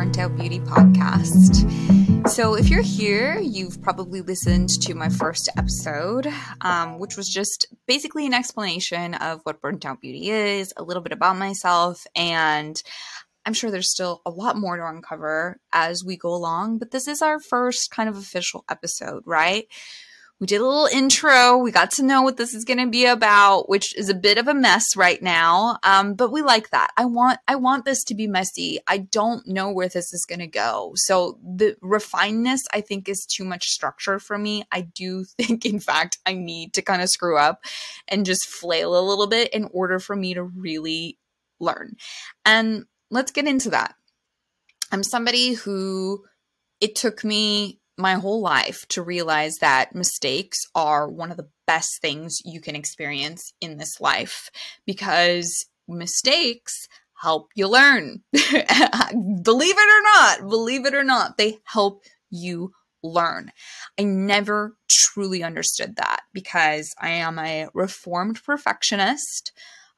Burnt Out Beauty Podcast. So, if you're here, you've probably listened to my first episode, um, which was just basically an explanation of what Burnt Out Beauty is, a little bit about myself, and I'm sure there's still a lot more to uncover as we go along, but this is our first kind of official episode, right? We did a little intro. We got to know what this is going to be about, which is a bit of a mess right now. Um, but we like that. I want, I want this to be messy. I don't know where this is going to go. So the refinedness, I think, is too much structure for me. I do think, in fact, I need to kind of screw up and just flail a little bit in order for me to really learn. And let's get into that. I'm somebody who it took me my whole life to realize that mistakes are one of the best things you can experience in this life because mistakes help you learn. believe it or not, believe it or not, they help you learn. I never truly understood that because I am a reformed perfectionist.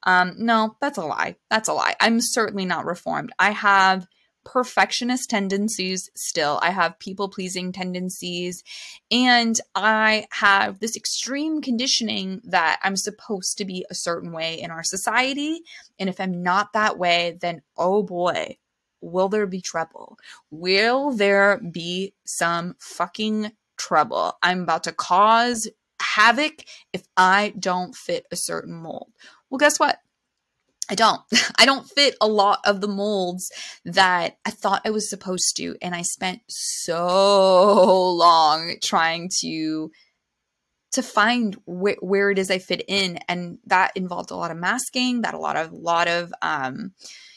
Um, no, that's a lie. That's a lie. I'm certainly not reformed. I have perfectionist tendencies still. I have people pleasing tendencies. And I have this extreme conditioning that I'm supposed to be a certain way in our society. And if I'm not that way, then oh boy, will there be trouble? Will there be some fucking trouble? I'm about to cause havoc if I don't fit a certain mold. Well, guess what? I don't. I don't fit a lot of the molds that I thought I was supposed to. And I spent so long trying to to find wh- where it is I fit in. And that involved a lot of masking, that a lot of lot of um,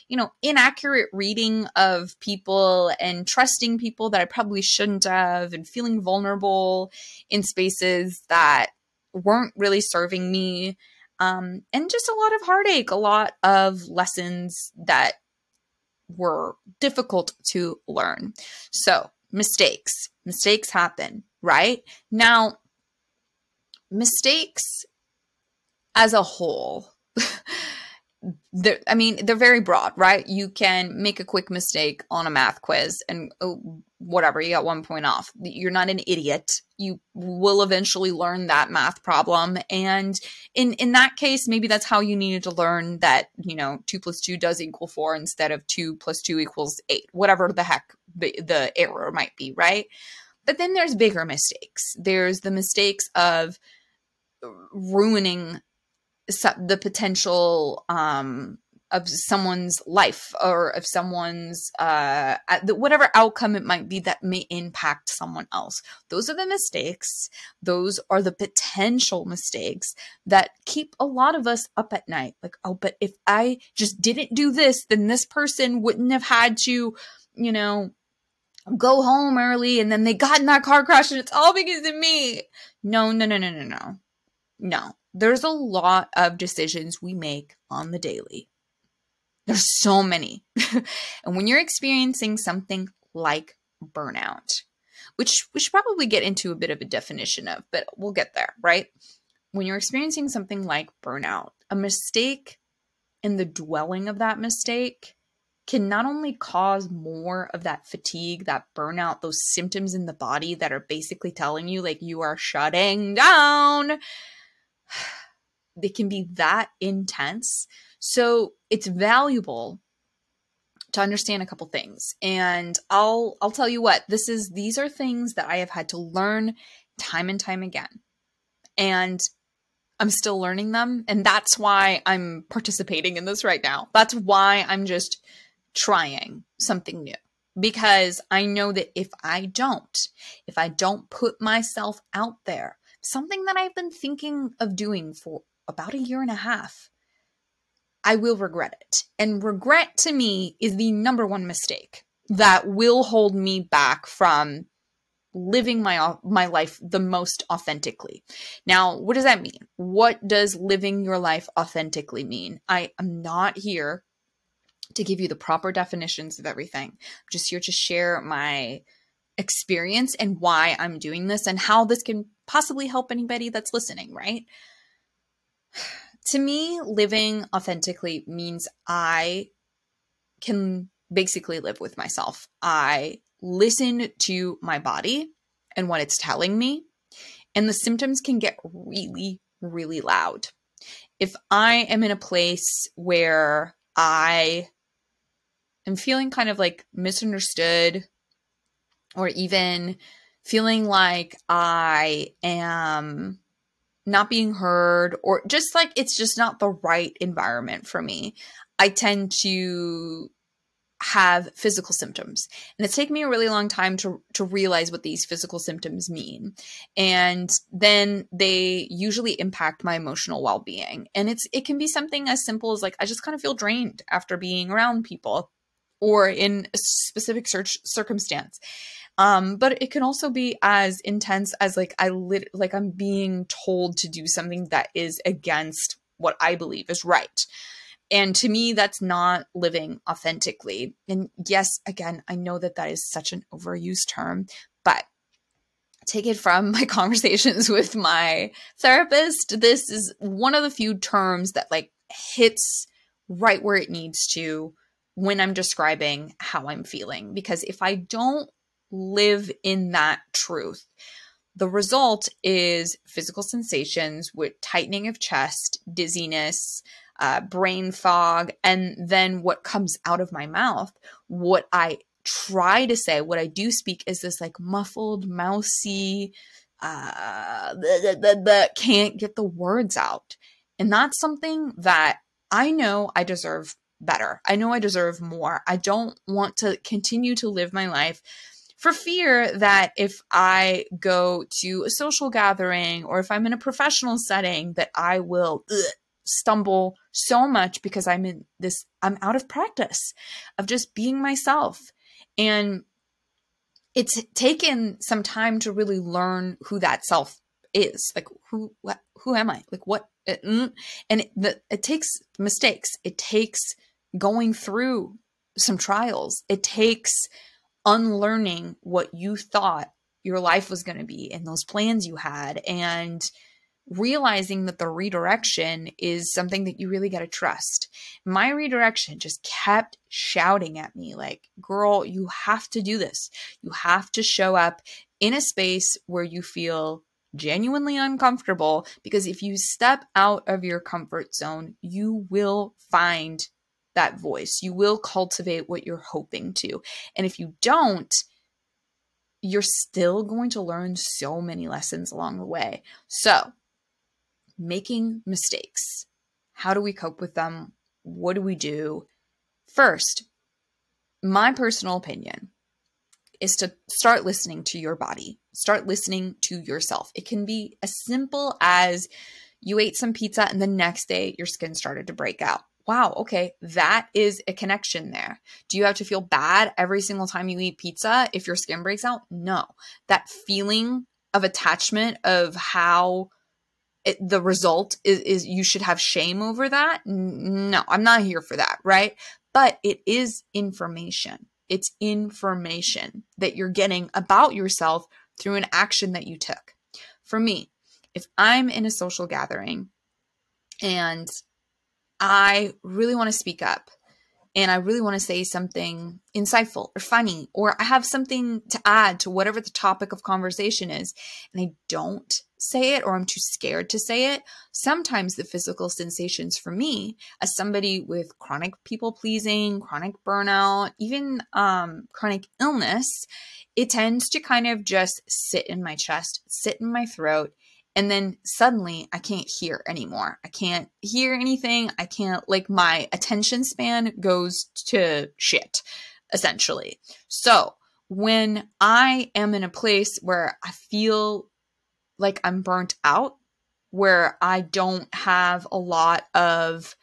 you know, inaccurate reading of people and trusting people that I probably shouldn't have and feeling vulnerable in spaces that weren't really serving me um, and just a lot of heartache, a lot of lessons that were difficult to learn. So, mistakes, mistakes happen, right? Now, mistakes as a whole I mean, they're very broad, right? You can make a quick mistake on a math quiz and oh, whatever, you got one point off. You're not an idiot. You will eventually learn that math problem. And in, in that case, maybe that's how you needed to learn that, you know, two plus two does equal four instead of two plus two equals eight, whatever the heck the, the error might be, right? But then there's bigger mistakes. There's the mistakes of ruining the potential um, of someone's life or of someone's uh, whatever outcome it might be that may impact someone else. Those are the mistakes. Those are the potential mistakes that keep a lot of us up at night. Like, oh, but if I just didn't do this, then this person wouldn't have had to, you know, go home early and then they got in that car crash and it's all because of me. No, no, no, no, no, no. No there's a lot of decisions we make on the daily. There's so many. and when you're experiencing something like burnout, which we should probably get into a bit of a definition of, but we'll get there, right? When you're experiencing something like burnout, a mistake and the dwelling of that mistake can not only cause more of that fatigue, that burnout, those symptoms in the body that are basically telling you like you are shutting down they can be that intense. So it's valuable to understand a couple things. And I'll I'll tell you what, this is these are things that I have had to learn time and time again. And I'm still learning them and that's why I'm participating in this right now. That's why I'm just trying something new because I know that if I don't, if I don't put myself out there, something that I've been thinking of doing for about a year and a half, I will regret it. And regret to me is the number one mistake that will hold me back from living my my life the most authentically. Now, what does that mean? What does living your life authentically mean? I am not here to give you the proper definitions of everything. I'm just here to share my experience and why I'm doing this and how this can possibly help anybody that's listening, right? To me, living authentically means I can basically live with myself. I listen to my body and what it's telling me, and the symptoms can get really, really loud. If I am in a place where I am feeling kind of like misunderstood, or even feeling like I am not being heard, or just like it's just not the right environment for me, I tend to have physical symptoms. And it's taken me a really long time to to realize what these physical symptoms mean. And then they usually impact my emotional well-being. And it's it can be something as simple as like I just kind of feel drained after being around people or in a specific search circumstance. Um, but it can also be as intense as like I lit like I'm being told to do something that is against what I believe is right. And to me, that's not living authentically. And yes, again, I know that that is such an overused term, but take it from my conversations with my therapist. This is one of the few terms that like hits right where it needs to when I'm describing how I'm feeling. Because if I don't live in that truth, the result is physical sensations with tightening of chest, dizziness, uh, brain fog, and then what comes out of my mouth, what I try to say, what I do speak is this like muffled, mousy, uh, can't get the words out. And that's something that I know I deserve better. I know I deserve more. I don't want to continue to live my life for fear that if I go to a social gathering or if I'm in a professional setting that I will ugh, stumble so much because I'm in this, I'm out of practice of just being myself. And it's taken some time to really learn who that self is. Like, who, what, who am I? Like, what? Uh, mm, and it, the, it takes mistakes. It takes going through some trials. It takes unlearning what you thought your life was going to be and those plans you had and realizing that the redirection is something that you really got to trust. My redirection just kept shouting at me, like, girl, you have to do this. You have to show up in a space where you feel genuinely uncomfortable because if you step out of your comfort zone, you will find that voice. You will cultivate what you're hoping to. And if you don't, you're still going to learn so many lessons along the way. So, making mistakes. How do we cope with them? What do we do? First, my personal opinion is to start listening to your body, start listening to yourself. It can be as simple as you ate some pizza and the next day your skin started to break out. Wow, okay, that is a connection there. Do you have to feel bad every single time you eat pizza if your skin breaks out? No. That feeling of attachment of how it, the result is, is you should have shame over that. No, I'm not here for that, right? But it is information. It's information that you're getting about yourself through an action that you took. For me, if I'm in a social gathering and I really want to speak up and I really want to say something insightful or funny, or I have something to add to whatever the topic of conversation is, and I don't say it or I'm too scared to say it, sometimes the physical sensations for me, as somebody with chronic people pleasing, chronic burnout, even um, chronic illness, it tends to kind of just sit in my chest, sit in my throat. And then suddenly I can't hear anymore. I can't hear anything. I can't, like, my attention span goes to shit, essentially. So, when I am in a place where I feel like I'm burnt out, where I don't have a lot of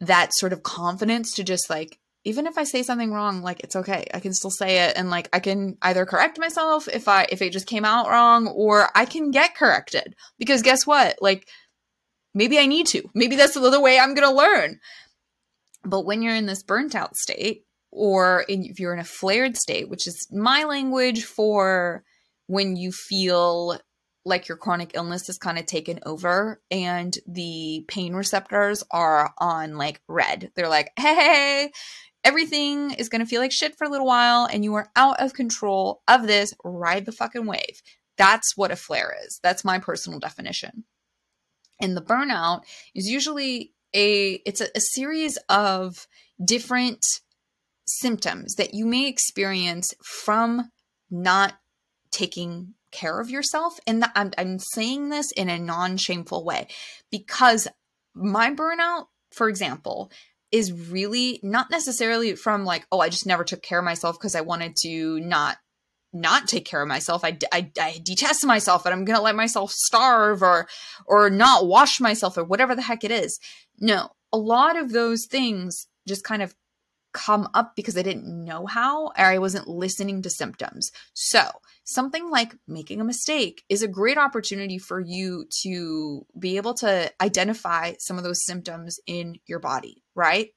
that sort of confidence to just like, even if I say something wrong, like it's okay. I can still say it and like I can either correct myself if I if it just came out wrong or I can get corrected. Because guess what? Like maybe I need to. Maybe that's the way I'm going to learn. But when you're in this burnt out state or in, if you're in a flared state, which is my language for when you feel like your chronic illness is kind of taken over and the pain receptors are on like red. They're like, hey, everything is going to feel like shit for a little while and you are out of control of this. Ride the fucking wave. That's what a flare is. That's my personal definition. And the burnout is usually a it's a, a series of different symptoms that you may experience from not taking care of yourself. And the, I'm, I'm saying this in a non shameful way because my burnout, for example, is really not necessarily from like, oh, I just never took care of myself because I wanted to not not take care of myself. I, I, I detest myself and I'm going to let myself starve or, or not wash myself or whatever the heck it is. No, a lot of those things just kind of come up because I didn't know how or I wasn't listening to symptoms. So, something like making a mistake is a great opportunity for you to be able to identify some of those symptoms in your body, right?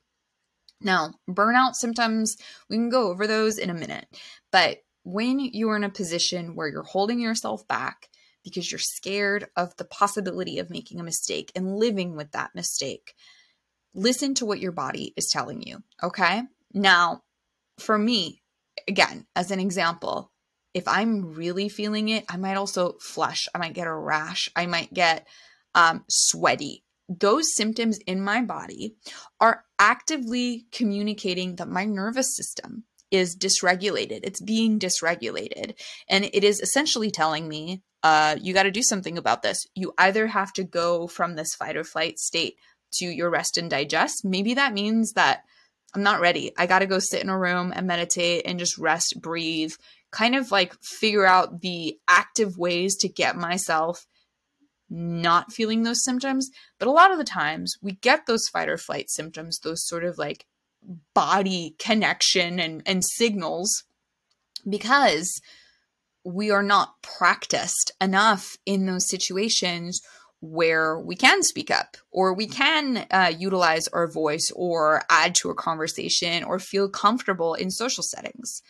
Now, burnout symptoms, we can go over those in a minute. But when you're in a position where you're holding yourself back because you're scared of the possibility of making a mistake and living with that mistake, listen to what your body is telling you. Okay. Now, for me, again, as an example, if I'm really feeling it, I might also flush. I might get a rash. I might get um, sweaty. Those symptoms in my body are actively communicating that my nervous system is dysregulated. It's being dysregulated. And it is essentially telling me, uh, you got to do something about this. You either have to go from this fight or flight state to your rest and digest. Maybe that means that I'm not ready. I got to go sit in a room and meditate and just rest, breathe, kind of like figure out the active ways to get myself not feeling those symptoms. But a lot of the times we get those fight or flight symptoms, those sort of like body connection and, and signals because we are not practiced enough in those situations where we can speak up or we can uh, utilize our voice or add to a conversation or feel comfortable in social settings.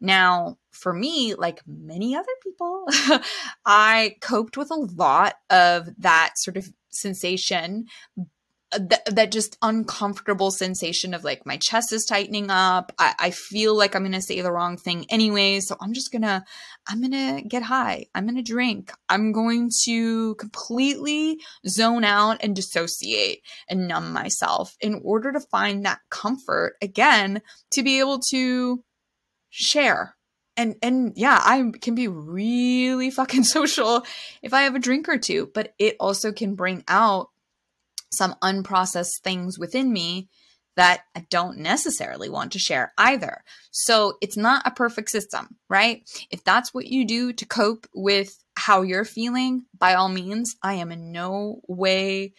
Now, for me, like many other people, I coped with a lot of that sort of sensation uh, th- that just uncomfortable sensation of like my chest is tightening up. I, I feel like I'm gonna say the wrong thing anyway. So I'm just gonna, I'm gonna get high. I'm gonna drink. I'm going to completely zone out and dissociate and numb myself in order to find that comfort again to be able to share. And, and yeah, I can be really fucking social if I have a drink or two, but it also can bring out some unprocessed things within me that I don't necessarily want to share either. So it's not a perfect system, right? If that's what you do to cope with how you're feeling, by all means, I am in no way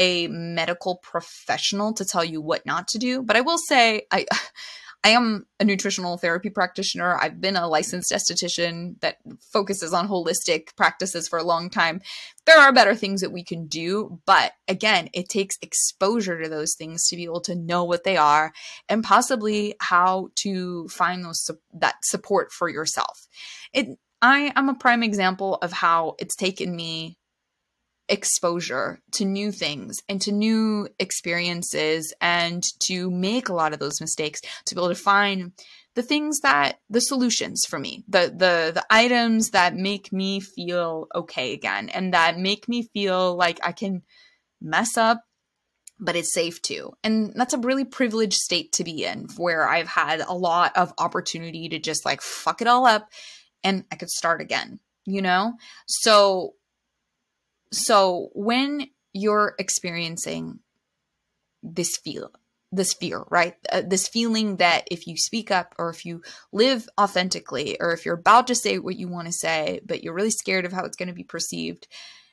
a medical professional to tell you what not to do. But I will say, I I am a nutritional therapy practitioner. I've been a licensed esthetician that focuses on holistic practices for a long time. There are better things that we can do, but again, it takes exposure to those things to be able to know what they are and possibly how to find those that support for yourself. It I am a prime example of how it's taken me exposure to new things and to new experiences and to make a lot of those mistakes to be able to find the things that the solutions for me the the the items that make me feel okay again and that make me feel like I can mess up but it's safe to. And that's a really privileged state to be in where I've had a lot of opportunity to just like fuck it all up and I could start again, you know? So so when you're experiencing this feel, this fear, right? Uh, this feeling that if you speak up or if you live authentically or if you're about to say what you want to say, but you're really scared of how it's going to be perceived,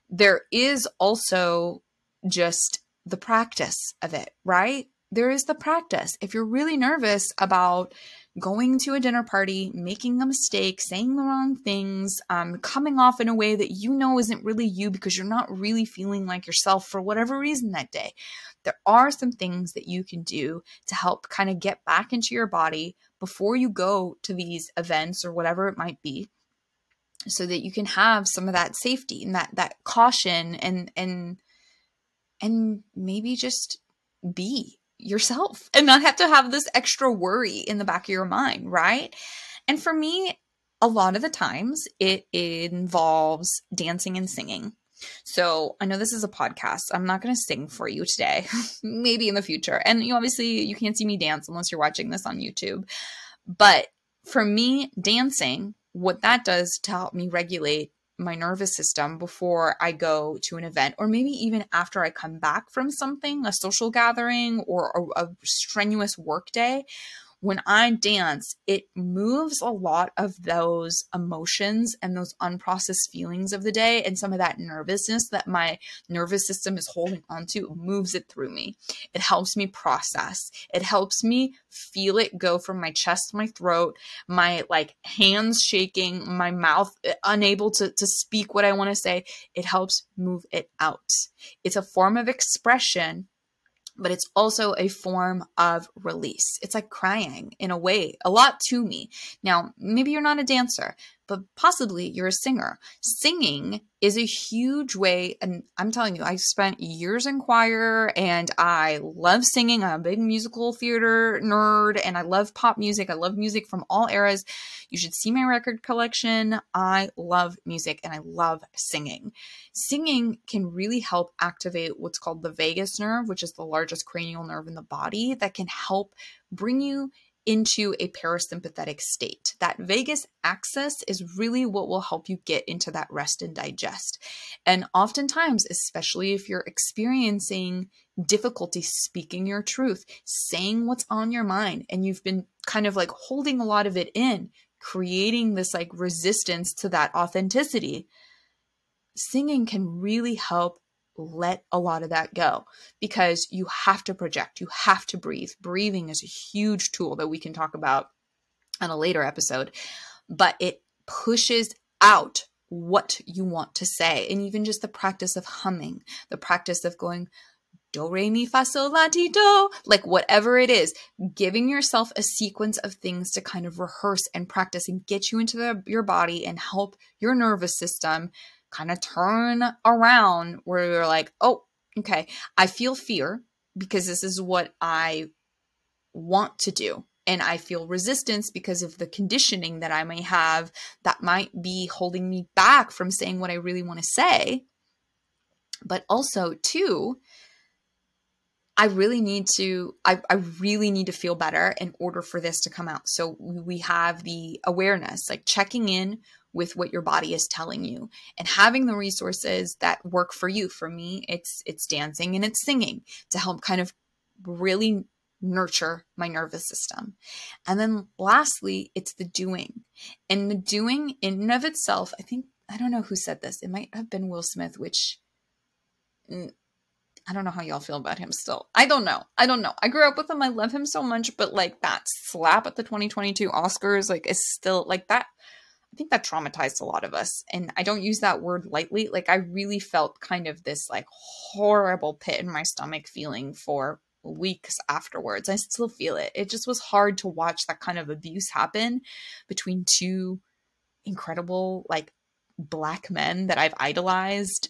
there is also just the practice of it, right? There is the practice. If you're really nervous about going to a dinner party, making a mistake, saying the wrong things, um, coming off in a way that you know isn't really you because you're not really feeling like yourself for whatever reason that day. There are some things that you can do to help kind of get back into your body before you go to these events or whatever it might be so that you can have some of that safety and that that caution and and and maybe just be yourself and not have to have this extra worry in the back of your mind, right? And for me, a lot of the times it involves dancing and singing. So I know this is a podcast. I'm not going to sing for you today, maybe in the future. And you obviously you can't see me dance unless you're watching this on YouTube. But for me, dancing, what that does to help me regulate my nervous system before I go to an event, or maybe even after I come back from something, a social gathering or a, a strenuous work day, when I dance, it moves a lot of those emotions and those unprocessed feelings of the day and some of that nervousness that my nervous system is holding onto, moves it through me. It helps me process. It helps me feel it go from my chest my throat, my like hands shaking, my mouth uh, unable to, to speak what I want to say. It helps move it out. It's a form of expression but it's also a form of release. It's like crying in a way, a lot to me. Now, maybe you're not a dancer, but possibly you're a singer. Singing is a huge way, and I'm telling you, I spent years in choir and I love singing. I'm a big musical theater nerd and I love pop music. I love music from all eras. You should see my record collection. I love music and I love singing. Singing can really help activate what's called the vagus nerve, which is the largest cranial nerve in the body, that can help bring you into a parasympathetic state. That vagus axis is really what will help you get into that rest and digest. And oftentimes, especially if you're experiencing difficulty speaking your truth, saying what's on your mind, and you've been kind of like holding a lot of it in, creating this like resistance to that authenticity, singing can really help let a lot of that go because you have to project, you have to breathe. Breathing is a huge tool that we can talk about on a later episode, but it pushes out what you want to say. And even just the practice of humming, the practice of going, do re mi fa sol la ti do like whatever it is giving yourself a sequence of things to kind of rehearse and practice and get you into the, your body and help your nervous system kind of turn around where you're like, oh, okay, I feel fear because this is what I want to do. And I feel resistance because of the conditioning that I may have that might be holding me back from saying what I really want to say. But also, too, I really need to, I, I really need to feel better in order for this to come out. So we have the awareness, like checking in with what your body is telling you and having the resources that work for you for me it's it's dancing and it's singing to help kind of really nurture my nervous system and then lastly it's the doing and the doing in and of itself i think i don't know who said this it might have been will smith which mm, I don't know how y'all feel about him still. I don't know. I don't know. I grew up with him. I love him so much, but like that slap at the 2022 Oscars, like is still like that I think that traumatized a lot of us. And I don't use that word lightly. Like, I really felt kind of this like horrible pit in my stomach feeling for weeks afterwards. I still feel it. It just was hard to watch that kind of abuse happen between two incredible, like, black men that I've idolized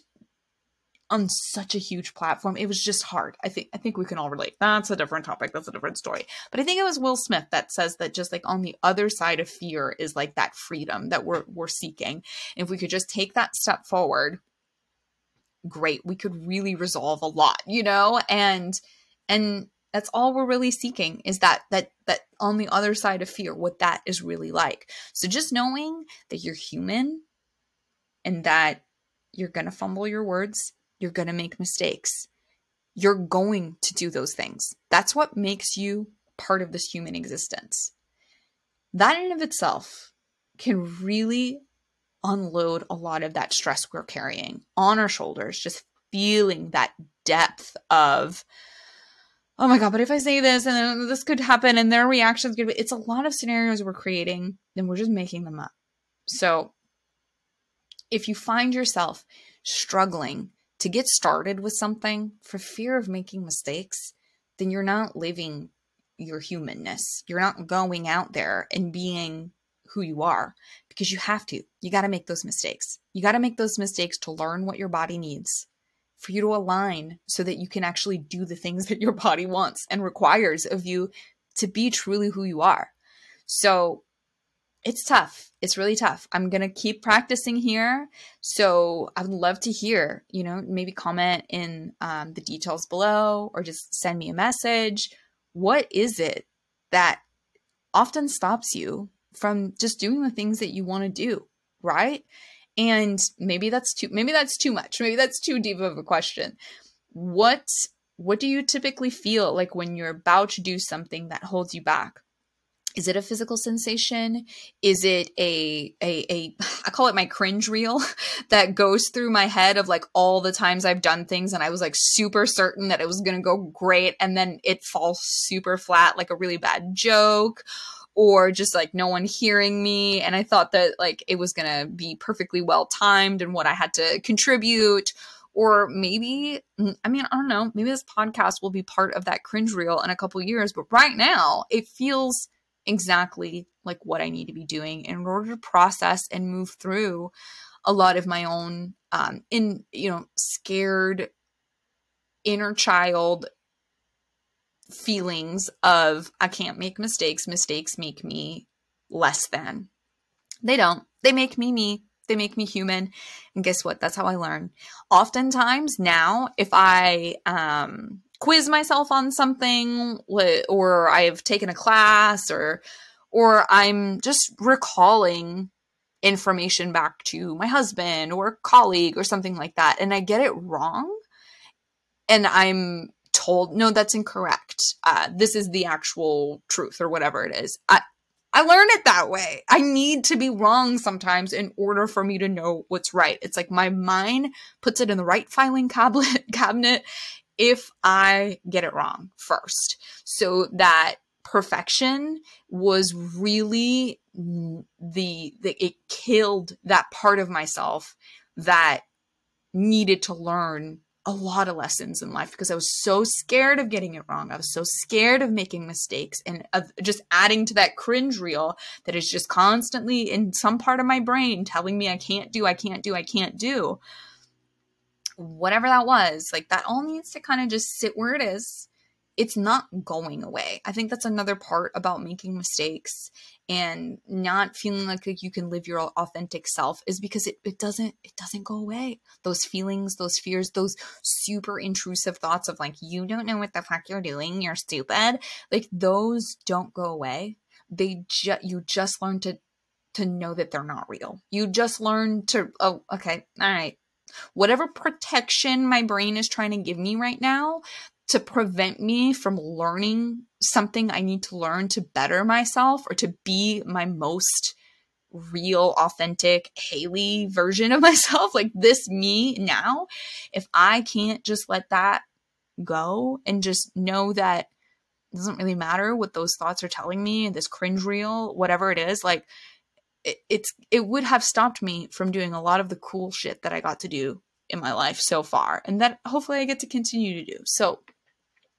on such a huge platform. It was just hard. I think I think we can all relate. That's a different topic. That's a different story. But I think it was Will Smith that says that just like on the other side of fear is like that freedom that we're we're seeking. if we could just take that step forward, great. We could really resolve a lot, you know? And and that's all we're really seeking is that that that on the other side of fear what that is really like. So just knowing that you're human and that you're going to fumble your words you're going to make mistakes. You're going to do those things. That's what makes you part of this human existence. That in of itself can really unload a lot of that stress we're carrying on our shoulders, just feeling that depth of, oh my God, but if I say this and this could happen and their reactions could be, it's a lot of scenarios we're creating and we're just making them up. So if you find yourself struggling to get started with something for fear of making mistakes, then you're not living your humanness. You're not going out there and being who you are because you have to. You got to make those mistakes. You got to make those mistakes to learn what your body needs, for you to align so that you can actually do the things that your body wants and requires of you to be truly who you are. So it's tough. It's really tough. I'm going to keep practicing here. So I would love to hear, you know, maybe comment in um, the details below or just send me a message. What is it that often stops you from just doing the things that you want to do? Right. And maybe that's too, maybe that's too much. Maybe that's too deep of a question. What, what do you typically feel like when you're about to do something that holds you back? Is it a physical sensation? Is it a a a i call it my cringe reel that goes through my head of like all the times i've done things and i was like super certain that it was going to go great and then it falls super flat like a really bad joke or just like no one hearing me and i thought that like it was going to be perfectly well timed and what i had to contribute or maybe mm, i mean i don't know maybe this podcast will be part of that cringe reel in a couple years but right now it feels exactly like what I need to be doing in order to process and move through a lot of my own um in you know scared inner child feelings of I can't make mistakes. Mistakes make me less than. They don't. They make me me. They make me human. And guess what? That's how I learn. Oftentimes now if I um quiz myself on something or I've taken a class or or I'm just recalling information back to my husband or colleague or something like that and I get it wrong and I'm told no that's incorrect uh, this is the actual truth or whatever it is I I learn it that way. I need to be wrong sometimes in order for me to know what's right. It's like my mind puts it in the right filing cabinet cabinet if I get it wrong first. So that perfection was really the, the it killed that part of myself that needed to learn a lot of lessons in life because I was so scared of getting it wrong. I was so scared of making mistakes and of just adding to that cringe reel that is just constantly in some part of my brain telling me I can't do, I can't do, I can't do whatever that was, like that all needs to kind of just sit where it is. It's not going away. I think that's another part about making mistakes and not feeling like, you can live your authentic self is because it, it doesn't it doesn't go away. Those feelings, those fears, those super intrusive thoughts of like you don't know what the fuck you're doing, you're stupid. Like those don't go away. They just you just learn to to know that they're not real. You just learn to oh okay, all right Whatever protection my brain is trying to give me right now to prevent me from learning something I need to learn to better myself or to be my most real, authentic Hayley version of myself, like this me now, if I can't just let that go and just know that it doesn't really matter what those thoughts are telling me, this cringe reel, whatever it is, like it, it's it would have stopped me from doing a lot of the cool shit that I got to do in my life so far and that hopefully I get to continue to do. So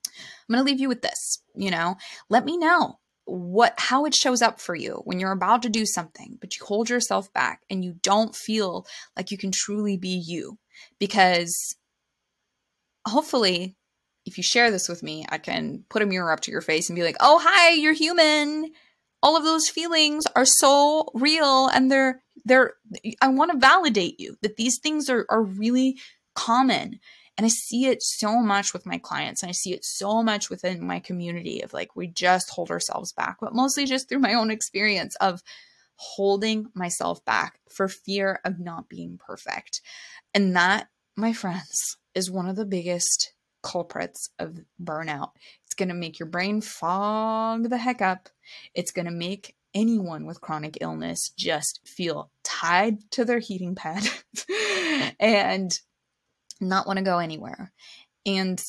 I'm going to leave you with this, you know. Let me know what how it shows up for you when you're about to do something but you hold yourself back and you don't feel like you can truly be you because hopefully if you share this with me, I can put a mirror up to your face and be like, "Oh, hi, you're human all of those feelings are so real and they're they're I want to validate you that these things are are really common. And I see it so much with my clients and I see it so much within my community of like we just hold ourselves back, but mostly just through my own experience of holding myself back for fear of not being perfect. And that, my friends, is one of the biggest culprits of burnout. It's going to make your brain fog the heck up. It's going to make anyone with chronic illness just feel tied to their heating pad and not want to go anywhere. And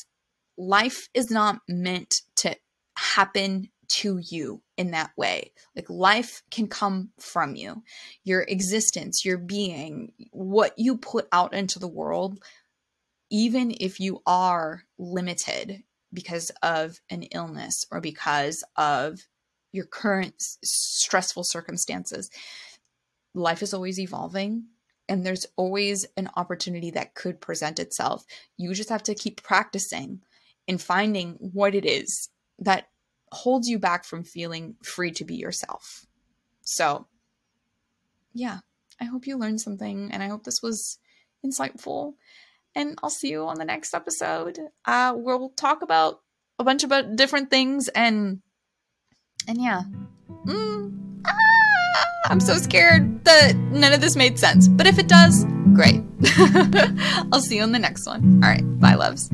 life is not meant to happen to you in that way. Like life can come from you. Your existence, your being, what you put out into the world even if you are limited because of an illness or because of your current stressful circumstances, life is always evolving and there's always an opportunity that could present itself. You just have to keep practicing and finding what it is that holds you back from feeling free to be yourself. So, yeah, I hope you learned something and I hope this was insightful. And I'll see you on the next episode. Uh, we'll talk about a bunch of different things and and yeah. Mm, ah, I'm so scared that none of this made sense. But if it does, great. I'll see you on the next one. All right. Bye, loves.